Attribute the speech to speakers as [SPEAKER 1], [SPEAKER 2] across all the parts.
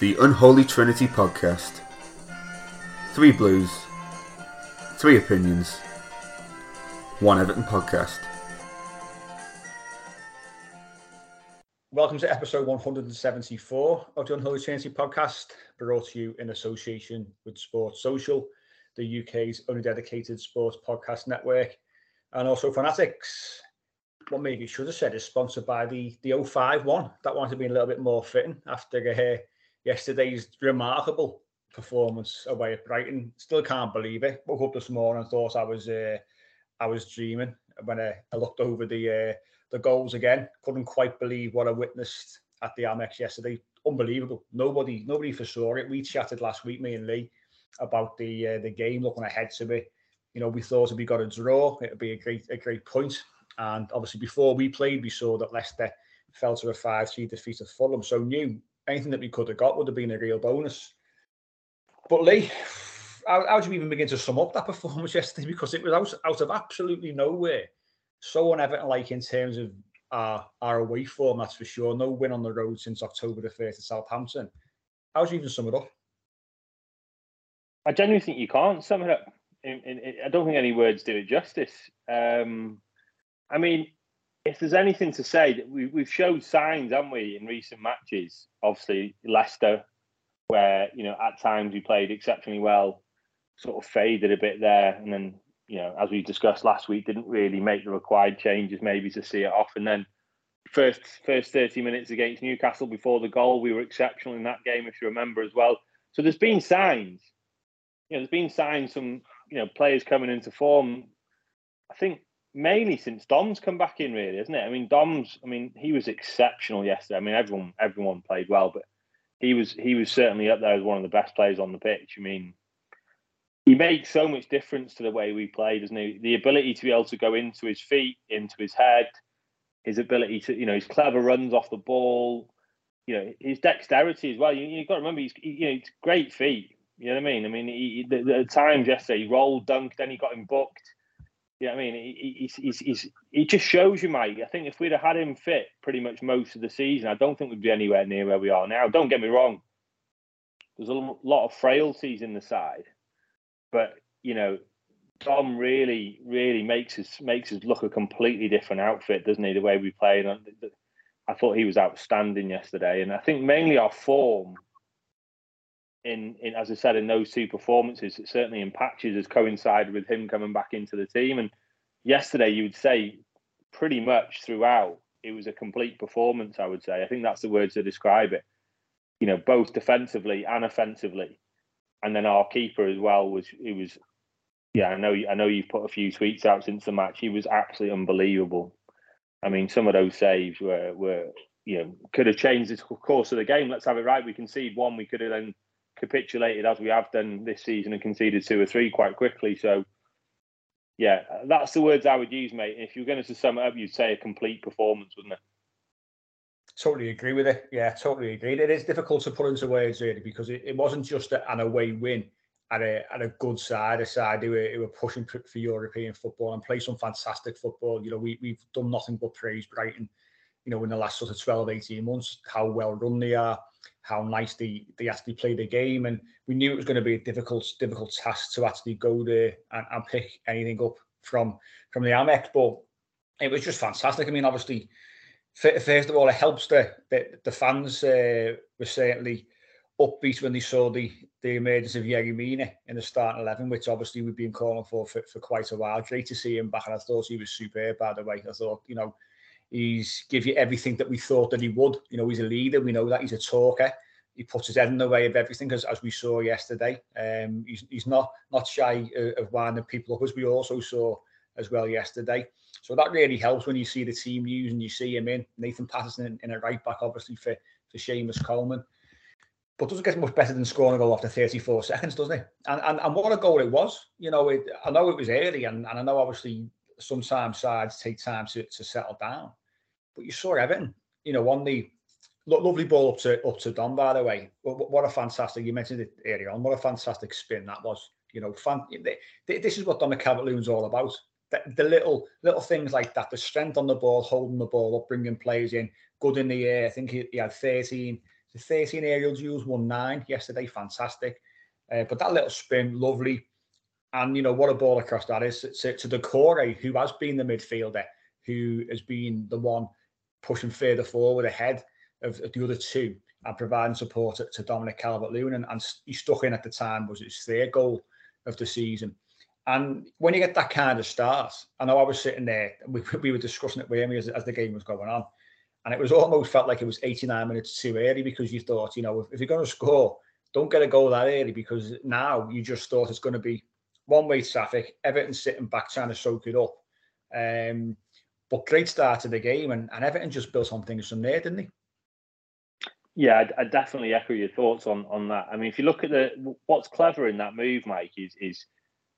[SPEAKER 1] The Unholy Trinity Podcast. Three Blues. Three Opinions. One Everton Podcast.
[SPEAKER 2] Welcome to episode 174 of the Unholy Trinity podcast, brought to you in association with Sports Social, the UK's only dedicated sports podcast network, and also Fanatics. What maybe should have said is sponsored by the the 05 one. That one to be a little bit more fitting after uh, yesterday's remarkable performance away at Brighton. Still can't believe it. Woke up this morning and thought I was uh, I was dreaming when I, I looked over the uh, the goals again. Couldn't quite believe what I witnessed at the Amex yesterday. Unbelievable. Nobody nobody foresaw it. We chatted last week, me and Lee, about the uh, the game, looking ahead to it. You know, we thought if we got a draw, it would be a great a great point. And obviously, before we played, we saw that Leicester fell to a 5 3 defeat of Fulham. So, knew anything that we could have got would have been a real bonus. But, Lee, how, how do you even begin to sum up that performance yesterday? Because it was out, out of absolutely nowhere. So un Everton like in terms of our, our away form, that's for sure. No win on the road since October the 1st at Southampton. How do you even sum it up?
[SPEAKER 3] I genuinely think you can't sum it up. I don't think any words do it justice. Um, I mean, if there's anything to say, that we, we've showed signs, haven't we, in recent matches? Obviously, Leicester, where you know at times we played exceptionally well, sort of faded a bit there, and then you know, as we discussed last week, didn't really make the required changes maybe to see it off, and then first first 30 minutes against Newcastle before the goal, we were exceptional in that game, if you remember as well. So there's been signs. You know, there's been signs from you know players coming into form. I think mainly since Dom's come back in, really, isn't it? I mean, Dom's. I mean, he was exceptional yesterday. I mean, everyone everyone played well, but he was he was certainly up there as one of the best players on the pitch. I mean, he makes so much difference to the way we play, doesn't he? The ability to be able to go into his feet, into his head, his ability to, you know, his clever runs off the ball, you know, his dexterity as well. You, have got to remember, he's, you know, it's great feet. You know what I mean? I mean, he, the, the times yesterday, he rolled, dunked, then he got him booked. You know what I mean? He, he's, he's, he just shows you, Mike. I think if we'd have had him fit pretty much most of the season, I don't think we'd be anywhere near where we are now. Don't get me wrong. There's a lot of frailties in the side, but you know, Dom really, really makes us makes us look a completely different outfit, doesn't he? The way we play, and I thought he was outstanding yesterday. And I think mainly our form in, in as I said, in those two performances, certainly in patches, has coincided with him coming back into the team. And yesterday, you would say pretty much throughout, it was a complete performance. I would say. I think that's the words to describe it. You know, both defensively and offensively, and then our keeper as well was. He was. Yeah, I know. I know you've put a few tweets out since the match. He was absolutely unbelievable. I mean, some of those saves were were you know could have changed the course of the game. Let's have it right. We concede one. We could have then capitulated as we have done this season and conceded two or three quite quickly. So, yeah, that's the words I would use, mate. If you were going to sum it up, you'd say a complete performance, wouldn't it?
[SPEAKER 2] Totally agree with it. Yeah, totally agree. It is difficult to put into words really because it, it wasn't just an away win at a at a good side, a side who were, who were pushing for European football and play some fantastic football. You know, we we've done nothing but praise Brighton. You know, in the last sort of 12, 18 months, how well run they are how nice they, they actually played the game. And we knew it was going to be a difficult, difficult task to actually go there and, and pick anything up from from the Amex. But it was just fantastic. I mean, obviously, first of all, it helps the the, the fans uh, were certainly upbeat when they saw the the emergence of Yerry Mina in the starting eleven, which obviously we've been calling for, for for quite a while. Great to see him back, and I thought he was superb. By the way, I thought you know he's give you everything that we thought that he would. You know, he's a leader. We know that he's a talker. He puts his head in the way of everything, as, as we saw yesterday. Um, he's, he's not not shy of winding people up, as we also saw as well yesterday. So that really helps when you see the team use and you see him in. Nathan Patterson in, in a right back, obviously, for, for Seamus Coleman. But doesn't get much better than scoring a goal after 34 seconds, doesn't it? And, and, and what a goal it was. You know, it, I know it was early, and, and I know obviously sometimes sides take time to, to settle down. But you saw Everton, you know, on the lovely ball up to up to Dom, by the way. What, what a fantastic, you mentioned it earlier on, what a fantastic spin that was. You know, fan, this is what Dominic Calvert-Lewin's all about the, the, little little things like that, the strength on the ball, holding the ball up, bringing players in, good in the air. I think he, he had 13, 13 aerial duels, won nine yesterday, fantastic. Uh, but that little spin, lovely. And, you know, what a ball across that is to, to Doucouré, who has been the midfielder, who has been the one pushing further forward ahead of, of the other two and providing support to, to Dominic Calvert-Lewin. And, and he stuck in at the time, was his third goal of the season. And when you get that kind of start, I know I was sitting there, we, we were discussing it with me as, as the game was going on. And it was almost felt like it was 89 minutes too early because you thought, you know, if, if you're going to score, don't get a goal that early because now you just thought it's going to be one way traffic, Everton sitting back trying to soak it up. Um, but great start to the game, and, and Everton just built on things from there, didn't they?
[SPEAKER 3] Yeah, I, I, definitely echo your thoughts on on that. I mean, if you look at the what's clever in that move, Mike, is is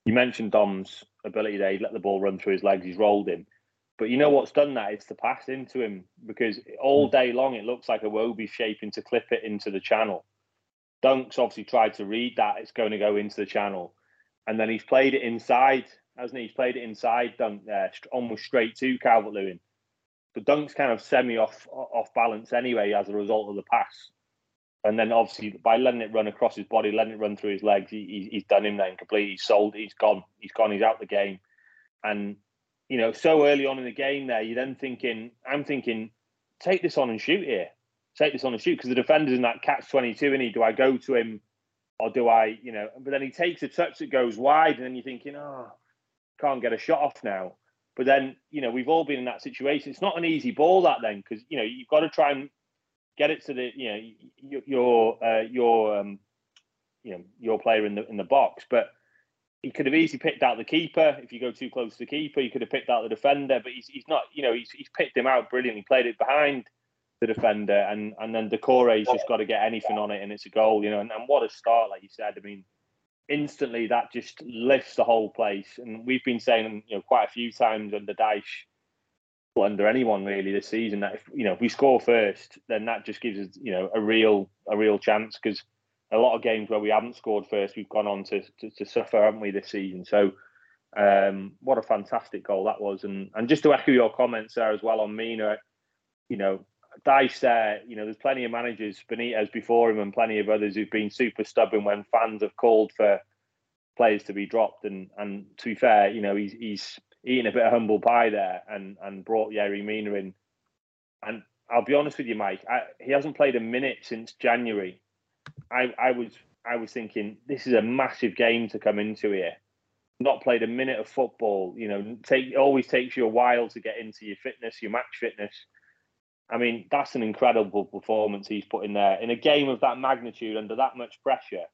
[SPEAKER 3] you mentioned Dom's ability there. He let the ball run through his legs. He's rolled him. But you know what's done that is to pass into him because all hmm. day long it looks like Iwobi shaping to clip it into the channel. Dunk's obviously tried to read that it's going to go into the channel, and then he's played it inside, hasn't he? He's played it inside Dunk uh, there, almost straight to Calvert Lewin. But Dunk's kind of semi off off balance anyway as a result of the pass and then obviously by letting it run across his body, letting it run through his legs, he, he's done him then completely. He's sold. He's gone. He's gone. He's out the game. And you know, so early on in the game, there you're then thinking, I'm thinking, take this on and shoot here. Take this on and shoot because the defender's in that catch twenty two. And he, do I go to him or do I, you know? But then he takes a touch that goes wide, and then you're thinking, oh, can't get a shot off now. But then, you know, we've all been in that situation. It's not an easy ball that then because you know you've got to try and get it to the you know your uh, your um, you know your player in the in the box, but he could have easily picked out the keeper. If you go too close to the keeper, he could have picked out the defender. But he's, he's not, you know, he's, he's picked him out brilliantly. Played it behind the defender, and and then Doucouré's just got to get anything on it, and it's a goal. You know, and, and what a start, like you said. I mean, instantly that just lifts the whole place. And we've been saying, you know, quite a few times under Dyche under anyone really this season. That if you know if we score first, then that just gives us you know a real a real chance because a lot of games where we haven't scored first, we've gone on to to, to suffer, haven't we, this season? So. Um, what a fantastic goal that was, and and just to echo your comments there as well on Mina, you know, There, you know, there's plenty of managers, Benitez before him, and plenty of others who've been super stubborn when fans have called for players to be dropped. And and to be fair, you know, he's he's eating a bit of humble pie there and and brought Yerry Mina in. And I'll be honest with you, Mike, I, he hasn't played a minute since January. I I was I was thinking this is a massive game to come into here. Not played a minute of football, you know. Take always takes you a while to get into your fitness, your match fitness. I mean, that's an incredible performance he's put in there in a game of that magnitude under that much pressure.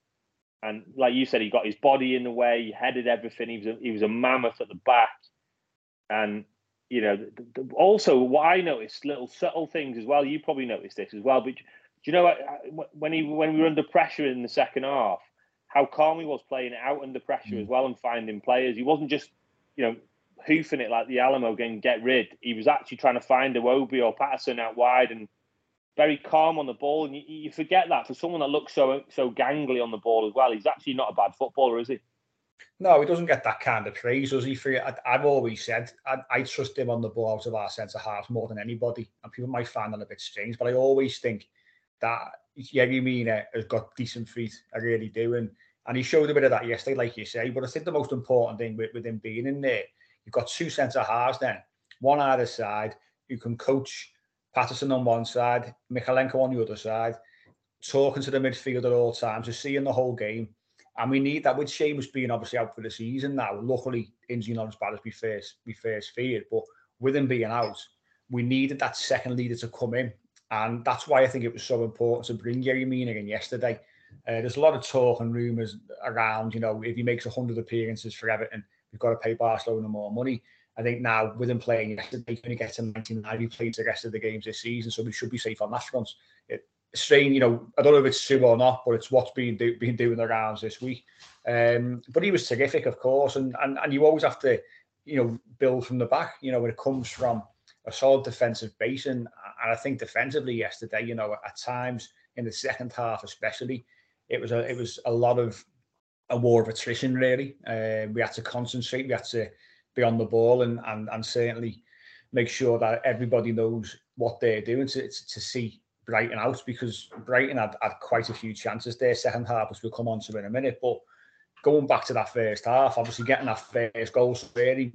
[SPEAKER 3] And like you said, he got his body in the way, he headed everything. He was a, he was a mammoth at the back. And you know, also what I noticed, little subtle things as well. You probably noticed this as well. But do you know what? When he when we were under pressure in the second half, how calm he was playing out under pressure mm. as well and finding players. He wasn't just you know hoofing it like the Alamo getting get rid. He was actually trying to find Iwobi or Patterson out wide and very calm on the ball. And you, you forget that for someone that looks so so gangly on the ball as well. He's actually not a bad footballer, is he?
[SPEAKER 2] No, he doesn't get that kind of praise, does he? For I, have always said I, I, trust him on the ball out of our centre halves more than anybody, and people might find that a bit strange, but I always think that Yerry Mina uh, has got decent feet. I really do, and and he showed a bit of that yesterday, like you say. But I think the most important thing with, with him being in there, you've got two centre halves then one either side, You can coach Patterson on one side, Mykolenko on the other side, talking to the midfield at all times, just seeing the whole game. And we need that with Seamus being obviously out for the season now. Luckily, injury not as bad as we first we first feared, but with him being out, we needed that second leader to come in. And that's why I think it was so important to bring Mina in yesterday. Uh, there's a lot of talk and rumours around, you know, if he makes 100 appearances for Everton, we've got to pay Barcelona more money. I think now with him playing yesterday, he's going to get to 99. He played the rest of the games this season, so we should be safe on that front. It, strange, you know, I don't know if it's true or not, but it's what's been do, been doing the rounds this week. Um, but he was terrific, of course, and, and and you always have to, you know, build from the back. You know, when it comes from a solid defensive base, and and I think defensively yesterday, you know, at times in the second half, especially, it was a it was a lot of a war of attrition. Really, uh, we had to concentrate. We had to be on the ball and and and certainly make sure that everybody knows what they're doing to to see Brighton out because Brighton had, had quite a few chances there second half, which we'll come on to in a minute. But going back to that first half, obviously getting that first goal was very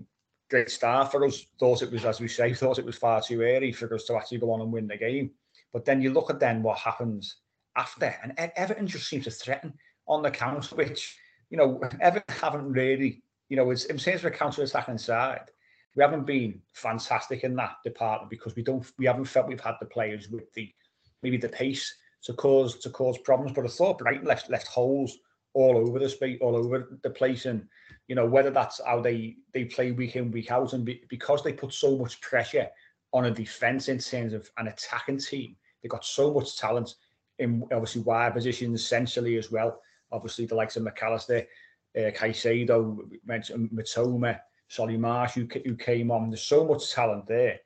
[SPEAKER 2] great start for us. Thought it was, as we say, thought it was far too early for us to actually go on and win the game. But then you look at then what happens after, and Everton just seems to threaten on the counter, which you know Everton haven't really, you know, it's in terms of a counter attacking side, we haven't been fantastic in that department because we don't, we haven't felt we've had the players with the maybe the pace to cause to cause problems. But I thought Brighton left left holes all over the space, all over the place, and you know whether that's how they they play week in week out, and be, because they put so much pressure on a defense in terms of an attacking team, they got so much talent in obviously wide positions essentially as well. Obviously the likes of Mac Allister, uh, Caicedo, mentioned Mitoma, Solly March who, who came on. There's so much talent there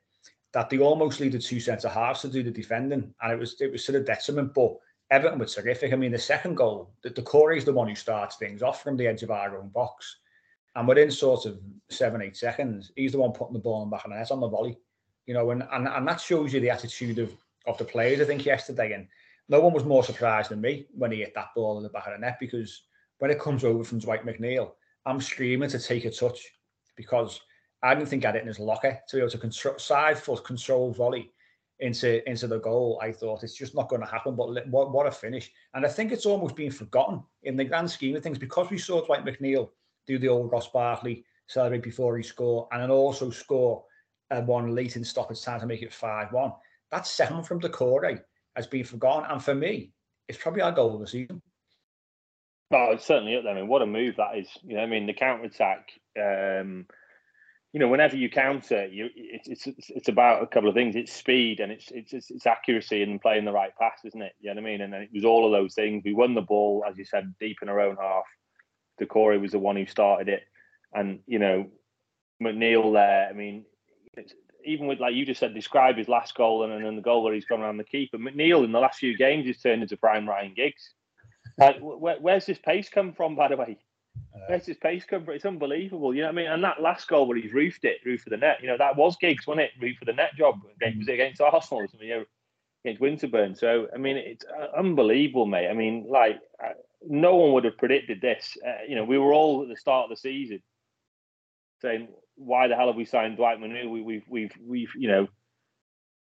[SPEAKER 2] that they almost needed two centre halves to do the defending, and it was it was sort of detriment. But Everton was terrific. I mean, the second goal, the, the is the one who starts things off from the edge of our own box, and within sort of seven eight seconds, he's the one putting the ball in back of the net on the volley. You know, and, and and that shows you the attitude of of the players. I think yesterday, and no one was more surprised than me when he hit that ball in the back of the net because when it comes over from Dwight McNeil, I'm screaming to take a touch because I didn't think I had it in his locker to be able to control side foot control volley into into the goal. I thought it's just not going to happen. But what what a finish! And I think it's almost been forgotten in the grand scheme of things because we saw Dwight McNeil do the old Ross Barkley celebrate before he score, and then also score one late in stoppage time to make it five one. That's second from Doucouré eh? Has been forgotten, and for me, it's probably our goal of the season.
[SPEAKER 3] Oh, it's certainly up there. I mean, what a move that is. You know, I mean, the counter attack. Um, you know, whenever you counter, you it's, it's it's about a couple of things. It's speed and it's it's it's, accuracy and playing the right pass, isn't it? You know what I mean? And it was all of those things. We won the ball, as you said, deep in our own half. Doucouré was the one who started it, and you know, McNeil there. I mean, even with like you just said, describe his last goal and then the goal where he's gone around the keeper. McNeil in the last few games has turned into prime Ryan Giggs. Uh, where, where's this pace come from, by the way? Where's his pace come from? It's unbelievable. You know what I mean? And that last goal where he's roofed it, roof of the net, you know, that was Giggs, wasn't it? Roof of the net job. Was it against Arsenal or something, you know, against Winterburn. So, I mean, it's uh, unbelievable, mate. I mean, like, uh, no one would have predicted this. Uh, you know, we were all at the start of the season saying, why the hell have we signed Dwight Manu? We, we've, we've, we've, you know,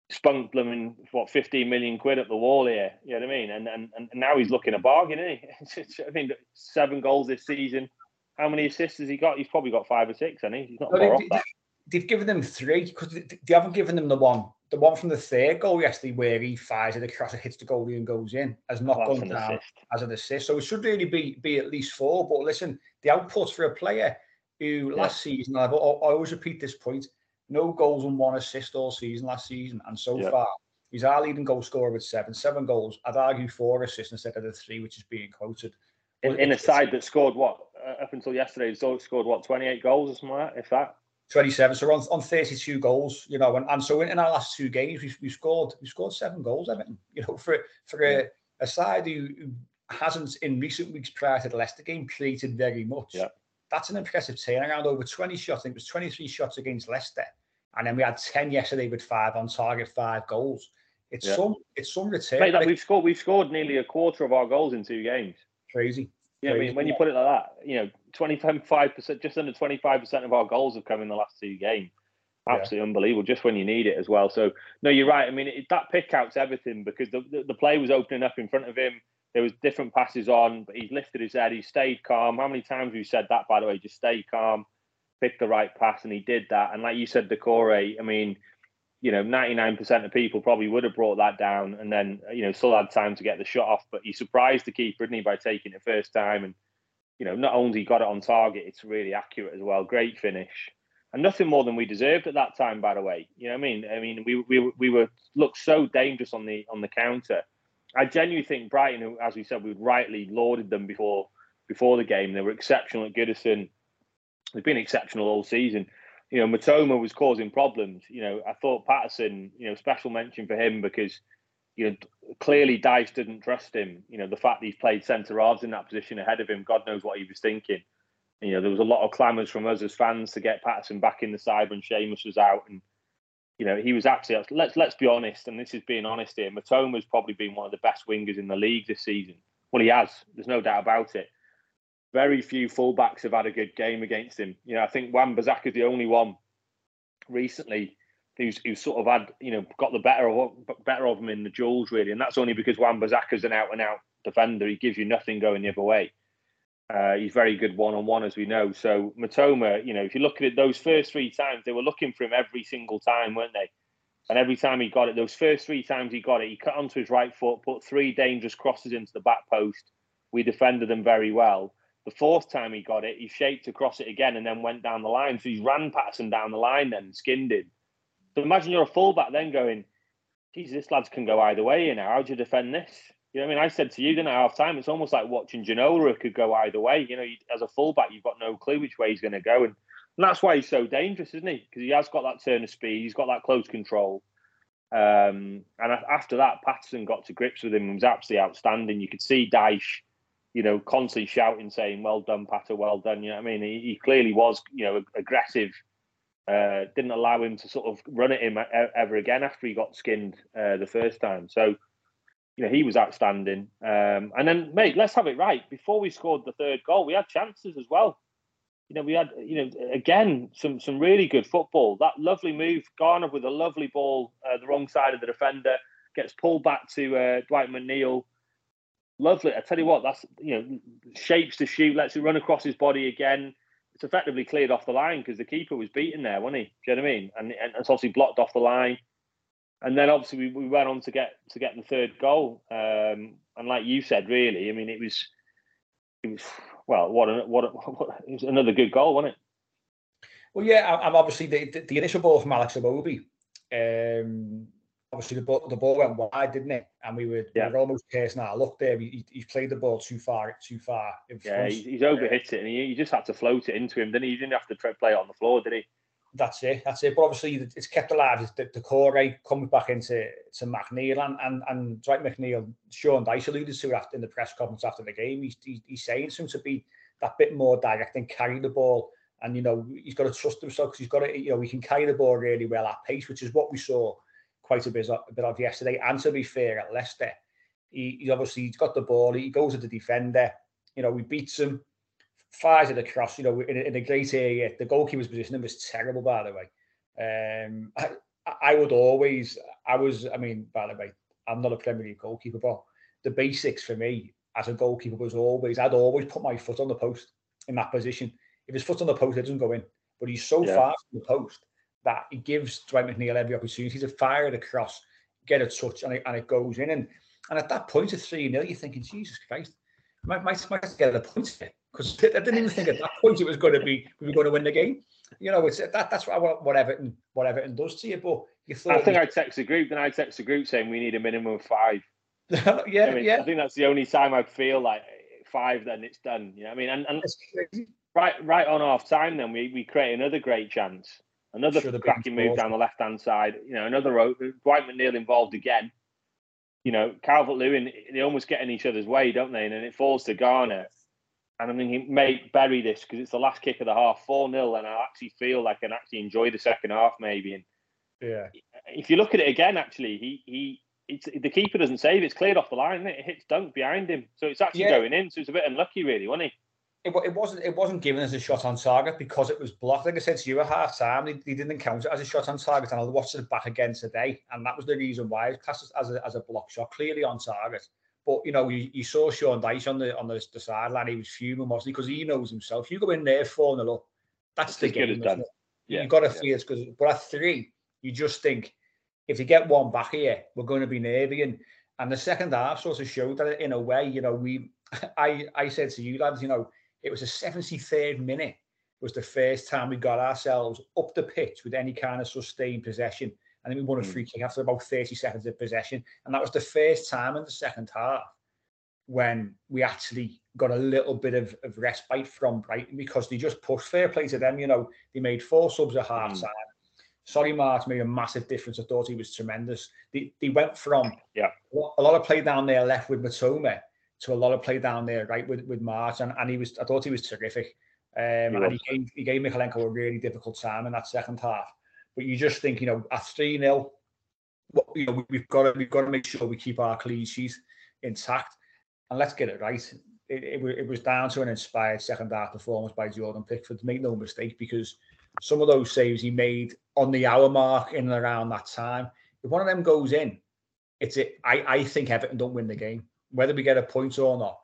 [SPEAKER 3] spunked them in what 15 million quid at the wall here. You know what I mean? And and, and now he's looking a bargain, isn't he? I mean, seven goals this season. How many assists has he got? He's probably got five or six, I think. He's not far
[SPEAKER 2] they,
[SPEAKER 3] off that.
[SPEAKER 2] They've given them three because they haven't given them the one, the one from the third goal yesterday where he fires it across, it hits the goalie and goes in, has not well, gone down assist. as an assist. So it should really be be at least four. But listen, the output for a player who yeah. last season, I've, I always repeat this point, no goals and one assist all season last season, and so yeah. far he's our leading goal scorer with seven, seven goals. I'd argue four assists instead of the three, which is being quoted.
[SPEAKER 3] In, in a side that scored what uh, up until yesterday, so scored what twenty eight goals or something like that, if that.
[SPEAKER 2] 27. So we're on, on 32 goals, you know, and, and so in, in our last two games, we've, we've scored we scored seven goals, Everton. You know, for for a, a side who, who hasn't in recent weeks prior to the Leicester game created very much.
[SPEAKER 3] Yeah.
[SPEAKER 2] That's an impressive turnaround. Over 20 shots, I think it was 23 shots against Leicester. And then we had 10 yesterday with five on target, five goals. It's yeah. some it's some return.
[SPEAKER 3] Mate, like we've scored we've scored nearly a quarter of our goals in two games.
[SPEAKER 2] Crazy.
[SPEAKER 3] Yeah, I mean when you put it like that, you know, 25 percent just under 25 percent of our goals have come in the last two games. Absolutely yeah. unbelievable, just when you need it as well. So, no, you're right. I mean, it, that pick out's everything because the, the, the play was opening up in front of him. There was different passes on, but he's lifted his head. He stayed calm. How many times have you said that, by the way? Just stay calm, pick the right pass, and he did that. And like you said, Doucouré, I mean, you know, 99% of people probably would have brought that down and then, you know, still had time to get the shot off. But he surprised the keeper, didn't he, by taking it first time. And, you know, not only got it on target, it's really accurate as well. Great finish and nothing more than we deserved at that time. By the way, you know what I mean? I mean, we we we were looked so dangerous on the on the counter. I genuinely think Brighton, as we said, we rightly lauded them before before the game. They were exceptional at Goodison. They've been exceptional all season. You know, Mitoma was causing problems. You know, I thought Patterson, you know, special mention for him because, you know, clearly Dyche didn't trust him. You know, the fact that he's played centre halves in that position ahead of him, God knows what he was thinking you know, there was a lot of clamours from us as fans to get Patterson back in the side when Seamus was out, and you know, he was actually let's let's be honest, and this is being honest here. Mitoma's probably been one of the best wingers in the league this season. Well, he has. There's no doubt about it. Very few fullbacks have had a good game against him. You know, I think Wan Bissaka is the only one recently who's who's sort of had you know got the better of better of him in the duels really, and that's only because Wan Bissaka's an out and out defender. He gives you nothing going the other way. Uh, he's very good one on one, as we know. So Mitoma, you know, if you look at it, those first three times, they were looking for him every single time, weren't they? And every time he got it, those first three times he got it, he cut onto his right foot, put three dangerous crosses into the back post. We defended them very well. The fourth time he got it, he shaped across it again and then went down the line. So he's ran Patterson down the line then, skinned him. So imagine you're a fullback then going, Jesus, this lads can go either way, you know. How do you defend this? You know, I mean, I said to you, didn't I, half time? It's almost like watching Ginola. It could go either way. You know, as a fullback, you've got no clue which way he's going to go, and, and that's why he's so dangerous, isn't he? Because he has got that turn of speed, he's got that close control. Um, and after that, Patterson got to grips with him and was absolutely outstanding. You could see Dyche, you know, constantly shouting, saying, "Well done, Patter, well done." You know what I mean? He, he clearly was, you know, aggressive. Uh, didn't allow him to sort of run at him ever again after he got skinned uh, the first time. So you know, he was outstanding. Um, and then, mate, let's have it right. Before we scored the third goal, we had chances as well. You know, we had, you know, again, some some really good football. That lovely move, Garner with a lovely ball, uh, the wrong side of the defender, gets pulled back to uh, Dwight McNeil. Lovely. I tell you what, that's, you know, shapes the shoot, lets it run across his body again. It's effectively cleared off the line because the keeper was beaten there, wasn't he? Do you know what I mean? And, and it's obviously blocked off the line and then obviously we, we went on to get to get the third goal. Um, and like you said, really, I mean, it was it was well, what a, what, a, what it was another good goal, wasn't it?
[SPEAKER 2] Well, yeah, I'm obviously the, the, the initial ball from Alex Iwobi. Um, obviously the ball the ball went wide, didn't it? And we were, yeah. we were almost cursing out. Look there, he, he played the ball too far, too far.
[SPEAKER 3] yeah, he's, he's overhit it, and he, he, just had to float it into him. Then he didn't have to play it on the floor, did he?
[SPEAKER 2] That's it. That's it. But obviously, it's kept alive. The, the core coming back into to McNeil and and and Dwight McNeil. Sean Dyche alluded to after in the press conference after the game. He's he's, saying him to be that bit more direct and carry the ball. And you know he's got to trust himself because he's got to you know he can carry the ball really well at pace, which is what we saw quite a bit of, a bit of yesterday. And to be fair, at Leicester, he, he obviously he's got the ball. He goes to the defender. You know he beats him fires it across, you know, in, in a great area. The goalkeeper's position was terrible, by the way. Um, I, I would always, I was, I mean, by the way, I'm not a Premier League goalkeeper, but the basics for me as a goalkeeper was always, I'd always put my foot on the post in that position. If his foot's on the post, it doesn't go in. But he's so yeah. far from the post that he gives Dwight McNeil every opportunity to fire it across, get a touch, and it, and it goes in. And and at that point of 3 0, you're thinking, Jesus Christ, might, might, might get a point here because I didn't even think at that point it was going to be we were going to win the game. You know, it's that that's what what Everton what Everton does to you. But you thought
[SPEAKER 3] I think I text a group, then I text the group saying we need a minimum of five.
[SPEAKER 2] yeah, I
[SPEAKER 3] mean,
[SPEAKER 2] yeah.
[SPEAKER 3] I think that's the only time I feel like five. Then it's done. You know, I mean, and, and right right on half time, then we we create another great chance, another cracking move down the left hand side. You know, another Dwight McNeil involved again. You know, Calvert Lewin, they almost get in each other's way, don't they? And then it falls to Garner and I mean, he may bury this because it's the last kick of the half, 4 0, and I actually feel like I can actually enjoy the second half maybe. And
[SPEAKER 2] yeah,
[SPEAKER 3] if you look at it again, actually, he he it's the keeper doesn't save. It's cleared off the line. It? it hits Dunk behind him, so it's actually yeah. going in. So it's a bit unlucky, really, wasn't he?
[SPEAKER 2] it, it wasn't it wasn't given as a shot on target because it was blocked. Like I said to you at half time, they, they didn't count it as a shot on target, and I watched it back again today, and that was the reason why it passed as a, as a block shot, clearly on target. But you know, you, you saw Sean Dyche on the on the, the sideline. He was fuming, wasn't he? Because he knows himself. You go in there four 0 up, that's the game. Done. Yeah, you got to yeah. feel it's because. But at three, you just think if you get one back here, we're going to be nervy. And and the second half sort of showed that in a way. You know, we I I said to you lads, you know it was a 73rd minute was the first time we got ourselves up the pitch with any kind of sustained possession. And then we won a hmm. free kick after about 30 seconds of possession. And that was the first time in the second half when we actually got a little bit of, of respite from Brighton because they just pushed fair play to them. You know, they made four subs at half time. Mm. Solly March made a massive difference. I thought he was tremendous. They, they went from
[SPEAKER 3] yeah
[SPEAKER 2] a lot of play down there left with Mitoma to a lot of play down there, right, with, with March. And, and he was, I thought he was terrific. Um, he and he gave, he gave Mykolenko a really difficult time in that second half. But you just think, you know, at 3 0, you know, we've got to we've got to make sure we keep our clean sheet intact, and let's get it right. It, it, it was down to an inspired second half performance by Jordan Pickford. Make no mistake, because some of those saves he made on the hour mark in and around that time. If one of them goes in, it's it. I I think Everton don't win the game whether we get a point or not,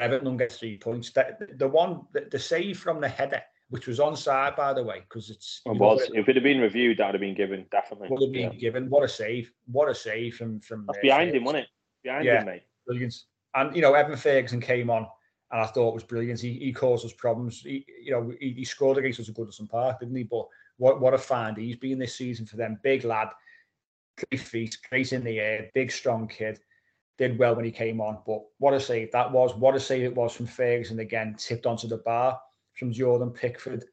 [SPEAKER 2] Everton gets three points. The, the one, the, the save from the header, which was onside, by the way, because it's.
[SPEAKER 3] It was. Know, if it had been reviewed, that would have been given, definitely.
[SPEAKER 2] Would have been yeah. given. What a save. What a save from. from
[SPEAKER 3] That's uh, behind him, wasn't it? Behind yeah, him, mate.
[SPEAKER 2] Brilliant. And, you know, Evan Ferguson came on and I thought it was brilliant. He, he caused us problems. He, you know, he, he scored against us at Goodison Park, didn't he? But what, what a find he's been this season for them. Big lad, great feet, great in the air, big, strong kid did well when he came on. But what a save that was. What a save it was from Ferguson again, tipped onto the bar from Jordan Pickford.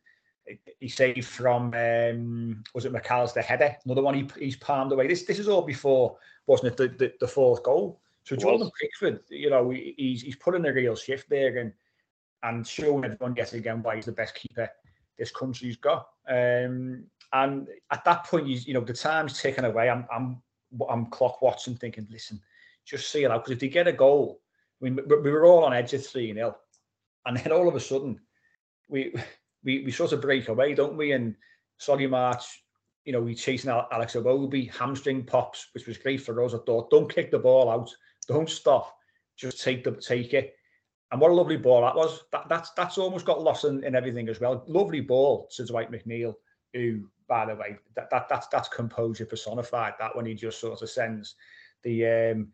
[SPEAKER 2] He saved from um, was it Mac Allister header? Another one he, he's palmed away. This this is all before, wasn't it? The, the, the fourth goal. So Jordan Pickford, you know, he, he's he's put in a real shift there and and showing everyone yet again why he's the best keeper this country's got. Um, and at that point, you, you know, the time's ticking away. I'm I'm I'm clock watching, thinking, listen, just see it out. Because if they get a goal, I mean, we were all on edge of 3 0. And then all of a sudden, we we we sort of break away, don't we? And Solly March, you know, we chasing Alex Iwobi, hamstring pops, which was great for us. I thought, don't kick the ball out, don't stop, just take the take it. And what a lovely ball that was. That that's that's almost got lost in, in everything as well. Lovely ball to Dwight McNeil, who, by the way, that, that that's that's composure personified. That when he just sort of sends the um,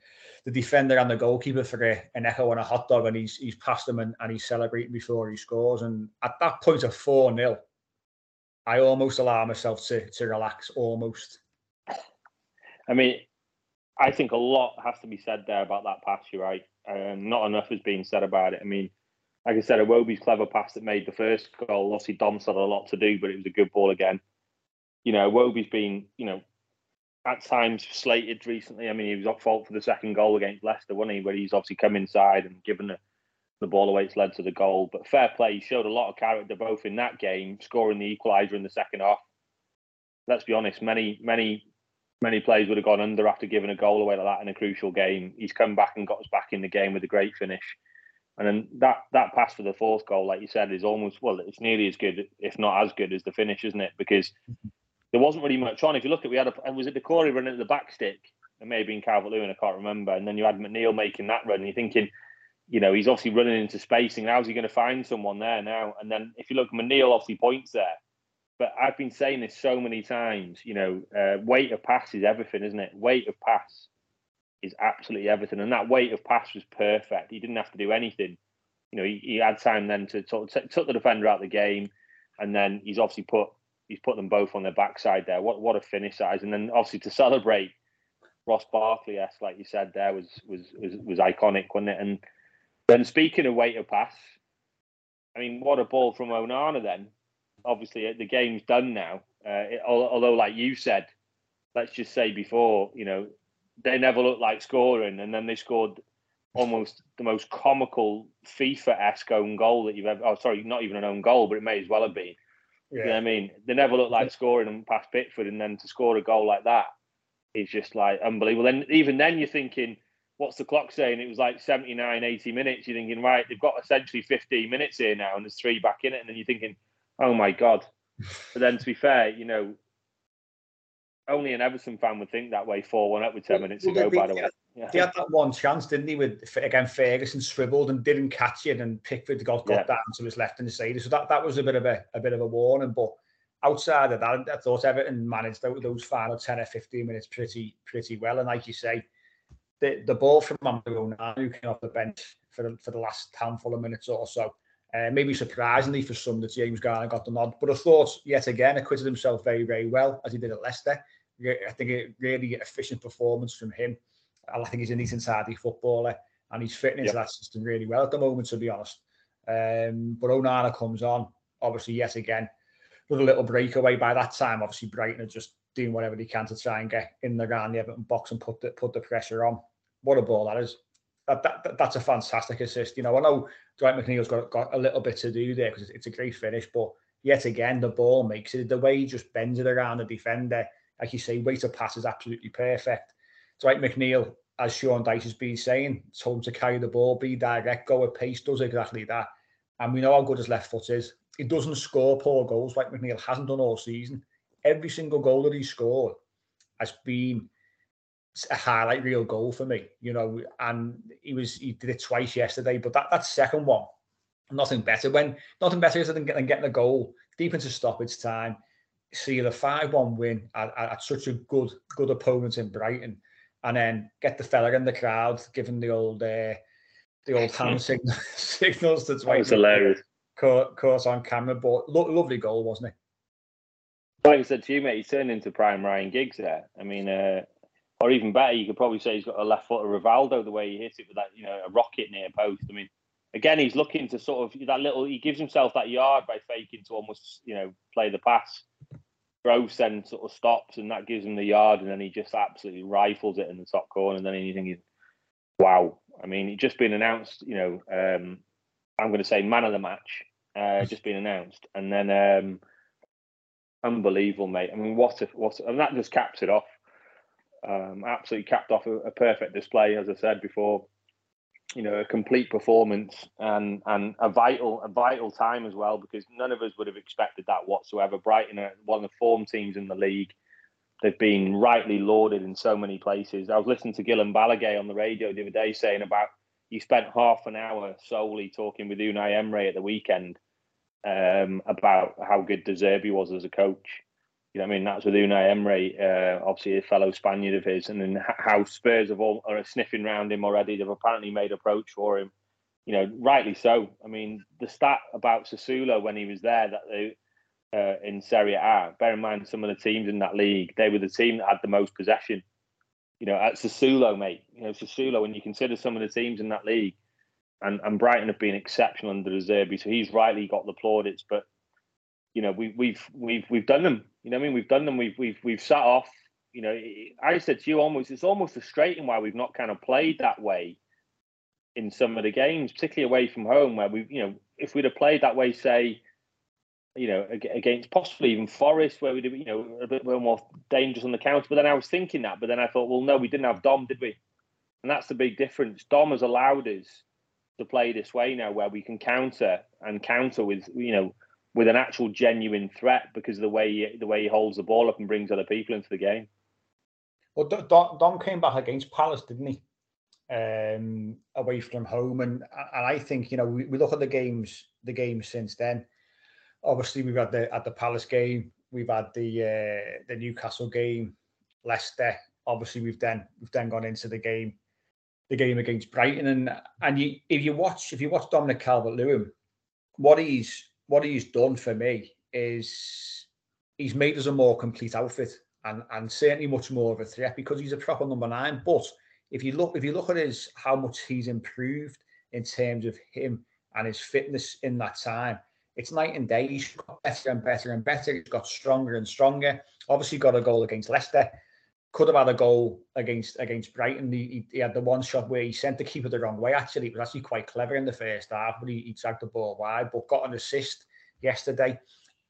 [SPEAKER 2] the defender and the goalkeeper for a, an echo and a hot dog, and he's he's passed them and, and he's celebrating before he scores. And at that point of four 0 I almost allow myself to to relax. Almost.
[SPEAKER 3] I mean, I think a lot has to be said there about that pass. You're right. Um, not enough is being said about it. I mean, like I said, Iwobi's clever pass that made the first goal. Obviously, Dom's had a lot to do, but it was a good ball again. You know, Iwobi's been, you know, at times slated recently. I mean, he was at fault for the second goal against Leicester, wasn't he? Where he's obviously come inside and given the, the ball away, it's led to the goal. But fair play, he showed a lot of character both in that game, scoring the equaliser in the second half. Let's be honest, many, many, many players would have gone under after giving a goal away like that in a crucial game. He's come back and got us back in the game with a great finish. And then that that pass for the fourth goal, like you said, is almost well, it's nearly as good, if not as good as the finish, isn't it? Because there wasn't really much on. If you look at, we had a, was it Doucouré running at the back stick? It may have been Calvert Lewin, I can't remember. And then you had McNeil making that run. And you're thinking, you know, he's obviously running into spacing. How's he going to find someone there now? And then if you look, McNeil obviously points there. But I've been saying this so many times, you know, uh, weight of pass is everything, isn't it? Weight of pass is absolutely everything. And that weight of pass was perfect. He didn't have to do anything. You know, he, he had time then to took the defender out of the game. And then he's obviously put he's put them both on their backside there. What what a finish size! And then obviously to celebrate Ross Barkley, yes, like you said, there was was was was iconic, wasn't it? And then speaking of of pass, I mean, what a ball from Onana then. Obviously, the game's done now. Uh, it, although, like you said, let's just say before, you know, they never looked like scoring, and then they scored almost the most comical FIFA-esque own goal that you've ever. Oh, sorry, not even an own goal, but it may as well have been. Yeah. You know what I mean? They never look like scoring them past Pickford, and then to score a goal like that is just like unbelievable. Then even then, you're thinking, what's the clock saying? It was like 79, 80 minutes. You're thinking, right, they've got essentially 15 minutes here now, and there's three back in it. And then you're thinking, oh my God. but then to be fair, you know, only an Everton fan would think that way 4 1 up with 10 minutes well, to go, by the way.
[SPEAKER 2] Yeah. He had that one chance, didn't he? With again, Ferguson swiveled and didn't catch it, and Pickford got got yeah. down to his left and side. So that, that was a bit of a, a bit of a warning. But outside of that, I thought Everton managed those final ten or fifteen minutes pretty pretty well. And like you say, the the ball from Amadou who came off the bench for the, for the last handful of minutes or so. Uh, maybe surprisingly for some that James Garner got the nod, but I thought yet again acquitted himself very very well as he did at Leicester. I think a really efficient performance from him. I think he's a neat and tidy footballer and he's fitting into yep. that system really well at the moment, to be honest. Um, but Onana comes on, obviously, yet again, with a little breakaway. By that time, obviously, Brighton are just doing whatever they can to try and get in the ground the Everton box and put the, put the pressure on. What a ball that is. That, that, that's a fantastic assist. You know, I know Dwight McNeil's got, got a little bit to do there because it's a great finish, but yet again, the ball makes it. The way he just bends it around the defender, like you say, way to pass is absolutely perfect. Dwight McNeil, as Sean Dyche has been saying, told him to carry the ball, be direct, go at pace, does exactly that. And we know how good his left foot is. He doesn't score poor goals like McNeil hasn't done all season. Every single goal that he scored has been a highlight real goal for me, you know. And he was he did it twice yesterday, but that, that second one, nothing better. When nothing better than, than getting a goal deep into stoppage time, see the five-one win at, at, such a good good opponent in Brighton and then get the fella in the crowd, giving the old uh, the old hand signal, signals to Dwight.
[SPEAKER 3] That hilarious.
[SPEAKER 2] Caught, caught on camera, but lo- lovely goal, wasn't it?
[SPEAKER 3] Like I said to you, mate, he's turned into prime Ryan Giggs there. I mean, uh, or even better, you could probably say he's got a left foot of Rivaldo the way he hits it with that, you know, a rocket near post. I mean, again, he's looking to sort of that little. He gives himself that yard by faking to almost, you know, play the pass. Gross then sort of stops and that gives him the yard, and then he just absolutely rifles it in the top corner. And then you're wow. I mean, it just been announced, you know, um, I'm going to say man of the match, uh, just been announced. And then, um, unbelievable, mate. I mean, what if, what, and that just caps it off. Um, absolutely capped off a, a perfect display, as I said before you know a complete performance and and a vital a vital time as well because none of us would have expected that whatsoever. Brighton are one of the form teams in the league. They've been rightly lauded in so many places. I was listening to Guillem Balagué on the radio the other day saying about he spent half an hour solely talking with Unai Emery at the weekend um, about how good De Zerbi was as a coach. You know, I mean, that's with Unai Emery, uh, obviously a fellow Spaniard of his, and then how Spurs have all are sniffing around him already. They've apparently made approach for him. You know, rightly so. I mean, the stat about Sassuolo when he was there that they uh, in Serie A. Bear in mind, some of the teams in that league, they were the team that had the most possession. You know, at Sassuolo, mate. You know, Sassuolo. When you consider some of the teams in that league, and and Brighton have been exceptional under Zerbi, so he's rightly got the plaudits. But you know, we, we've we've we've done them. You know, I mean, we've done them. We've we've we've sat off. You know, I said to you almost, it's almost frustrating why we've not kind of played that way in some of the games, particularly away from home, where we, you know, if we'd have played that way, say, you know, against possibly even Forest, where we'd, you know, a bit more dangerous on the counter. But then I was thinking that, but then I thought, well, no, we didn't have Dom, did we? And that's the big difference. Dom has allowed us to play this way now, where we can counter and counter with, you know, with an actual genuine threat because of the way he, the way he holds the ball up and brings other people into the game.
[SPEAKER 2] Well, Dom came back against Palace, didn't he? Um, away from home, and and I think you know we, we look at the games the games since then. Obviously, we've had the at the Palace game, we've had the uh, the Newcastle game, Leicester. Obviously, we've then we've then gone into the game, the game against Brighton, and and you if you watch if you watch Dominic Calvert Lewin, what he's what he's done for me is he's made us a more complete outfit and and certainly much more of a threat because he's a proper number nine. But if you look if you look at his how much he's improved in terms of him and his fitness in that time, it's night and day. He's got better and better and better. He's got stronger and stronger. Obviously, got a goal against Leicester. Could have had a goal against against Brighton. He, he, had the one shot where he sent the keeper the wrong way. Actually, it was actually quite clever in the first half, but he, he dragged the ball wide. But got an assist yesterday.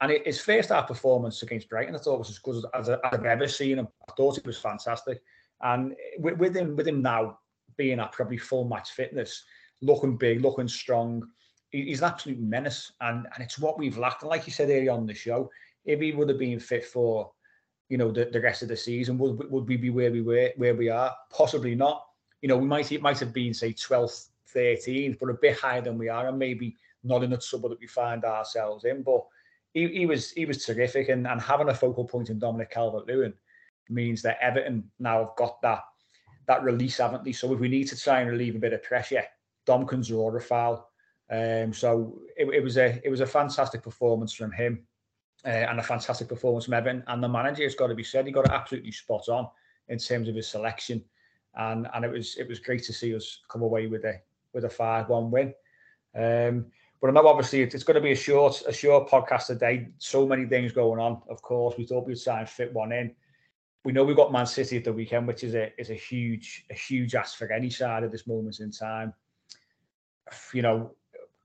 [SPEAKER 2] And his first half performance against Brighton, I thought was as good as, as, I've ever seen him. I thought it was fantastic. And with, with him, with him now being at probably full match fitness, looking big, looking strong. He's an absolute menace, and and it's what we've lacked. And like you said earlier on the show, if he would have been fit for, you know, the, the rest of the season, would would we be where we were, where we are? Possibly not. You know, we might it might have been say 12th, 13th, but a bit higher than we are, and maybe not in the trouble that we find ourselves in. But he, he was he was terrific, and, and having a focal point in Dominic Calvert-Lewin means that Everton now have got that that release, haven't they? So if we need to try and relieve a bit of pressure, Dom can draw a foul. Um, so it, it, was a it was a fantastic performance from him, uh, and a fantastic performance from Everton. And the manager has got to be said; he got it absolutely spot on in terms of his selection, and and it was it was great to see us come away with a with a five one win. Um, but I know obviously it's, it's going to be a short a short podcast today. So many things going on. Of course, we thought we'd try and fit one in we know we've got Man City at the weekend, which is a is a huge a huge ask for any side at this moment in time. You know,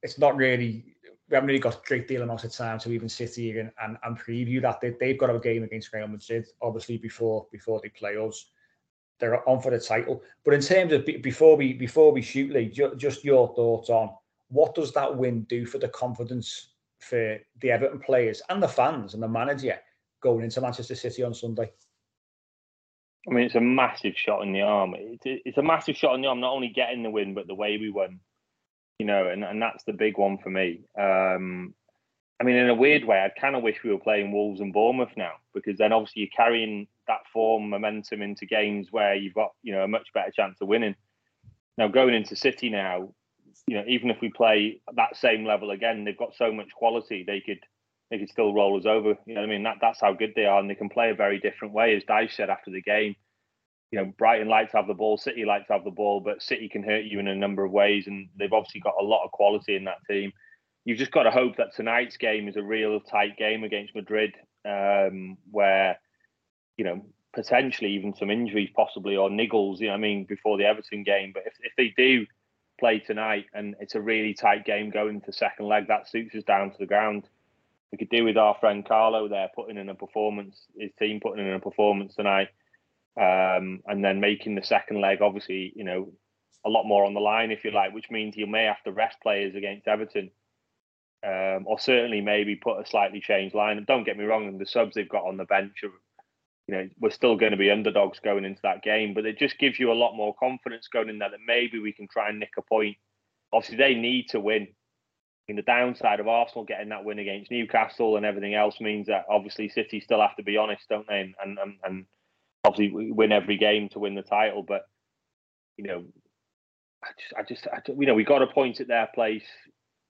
[SPEAKER 2] it's not really we haven't really got a great deal amount of time to even sit here and, and, and preview that. They, they've got a game against Real Madrid, obviously before before they play us. They're on for the title. But in terms of before we before we shoot, Lee, ju- just your thoughts on what does that win do for the confidence for the Everton players and the fans and the manager going into Manchester City on Sunday?
[SPEAKER 3] I mean, it's a massive shot in the arm. It's, it's a massive shot in the arm, not only getting the win, but the way we won. You know, and, and that's the big one for me. Um, I mean, in a weird way, I kind of wish we were playing Wolves and Bournemouth now because then obviously you're carrying that form momentum into games where you've got you know a much better chance of winning. Now going into City now, you know, even if we play that same level again, they've got so much quality they could they could still roll us over. You know I mean? That that's how good they are, and they can play a very different way. As Dyche said after the game, you know, Brighton like to have the ball, City like to have the ball, but City can hurt you in a number of ways, and they've obviously got a lot of quality in that team. You've just got to hope that tonight's game is a real tight game against Madrid, um, where you know potentially even some injuries, possibly or niggles. You know, I mean, before the Everton game. But if if they do play tonight and it's a really tight game going to second leg, that suits us down to the ground we could do with our friend Carlo there putting in a performance, his team putting in a performance tonight, um, and then making the second leg obviously, you know, a lot more on the line if you like, which means you may have to rest players against Everton, um, or certainly maybe put a slightly changed line. And don't get me wrong, the subs they've got on the bench are, you know, we're still going to be underdogs going into that game, but it just gives you a lot more confidence going in there that maybe we can try and nick a point. Obviously, they need to win In the downside of Arsenal getting that win against Newcastle and everything else means that obviously City still have to be honest, don't they? And and, and obviously we win every game to win the title. But you know, I just, I just, I, you know, we got a point at their place.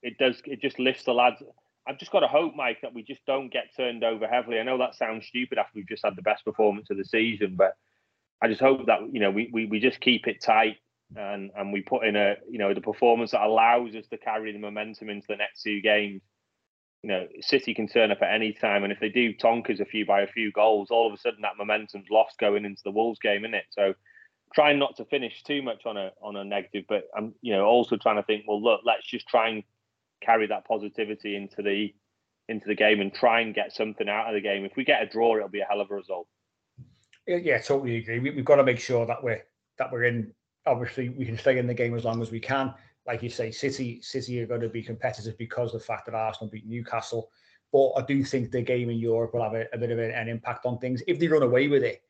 [SPEAKER 3] It does, it just lifts the lads. I've just got to hope, Mike, that we just don't get turned over heavily. I know that sounds stupid after we've just had the best performance of the season, but I just hope that you know we we, we just keep it tight and and we put in a you know the performance that allows us to carry the momentum into the next two games. You know, City can turn up at any time, and if they do tonkers a few by a few goals, all of a sudden that momentum's lost going into the Wolves game, isn't it? So, trying not to finish too much on a on a negative, but I'm you know also trying to think, well, look, let's just try and carry that positivity into the into the game and try and get something out of the game. If we get a draw, it'll be a hell of a result.
[SPEAKER 2] Yeah, totally agree. We, have got to make sure that we're that we're in obviously we can stay in the game as long as we can. Like you say, City City are going to be competitive because of the fact that Arsenal beat Newcastle. But I do think the game in Europe will have a, a bit of an impact on things. If they run away with it,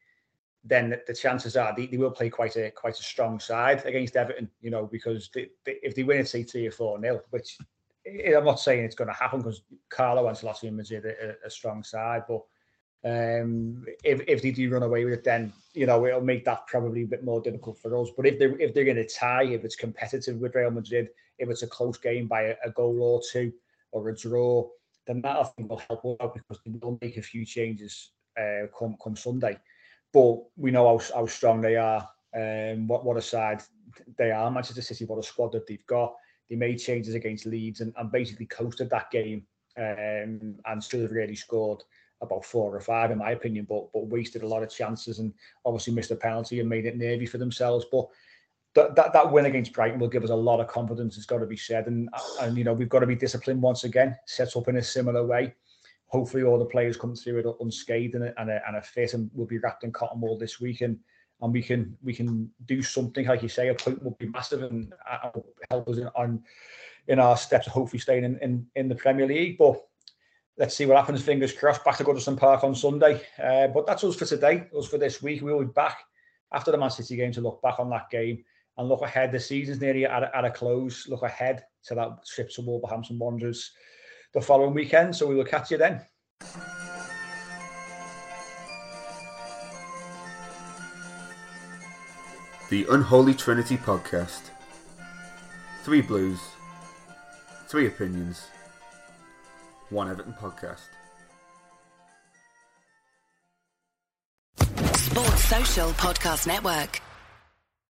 [SPEAKER 2] then the, chances are they, they, will play quite a quite a strong side against Everton. You know, because they, they, if they win it, say three or four nil, which eh, I'm not saying it's going to happen because Carlo Ancelotti and Madrid are a strong side, but um, if if they do run away with it, then you know it'll make that probably a bit more difficult for us. But if they if they're going to tie, if it's competitive with Real Madrid, if it's a close game by a, a goal or two or a draw, then that I think will help out because they will make a few changes uh, come come Sunday. But we know how, how strong they are. Um, what what a side they are. Manchester City, what a squad that they've got. They made changes against Leeds and, and basically coasted that game um, and still have really scored about four or five, in my opinion, but but wasted a lot of chances and obviously missed a penalty and made it nervy for themselves. But that, that, that win against Brighton will give us a lot of confidence. It's got to be said, and and you know we've got to be disciplined once again. Set up in a similar way. Hopefully, all the players come through it unscathed and and and a fit, and we'll be wrapped in cotton wool this week. And and we can we can do something like you say. A point would be massive and help us in, on in our steps, hopefully staying in, in in the Premier League. But let's see what happens. Fingers crossed. Back to Goodison Park on Sunday. Uh, but that's us for today. Us for this week. We'll be back after the Man City game to look back on that game and look ahead. The season's nearly at a, at a close. Look ahead to that trip to Wolverhampton Wanderers the following weekend. So we will catch you then.
[SPEAKER 1] The Unholy Trinity Podcast. Three Blues, three opinions, one Everton podcast.
[SPEAKER 4] Sports Social Podcast Network.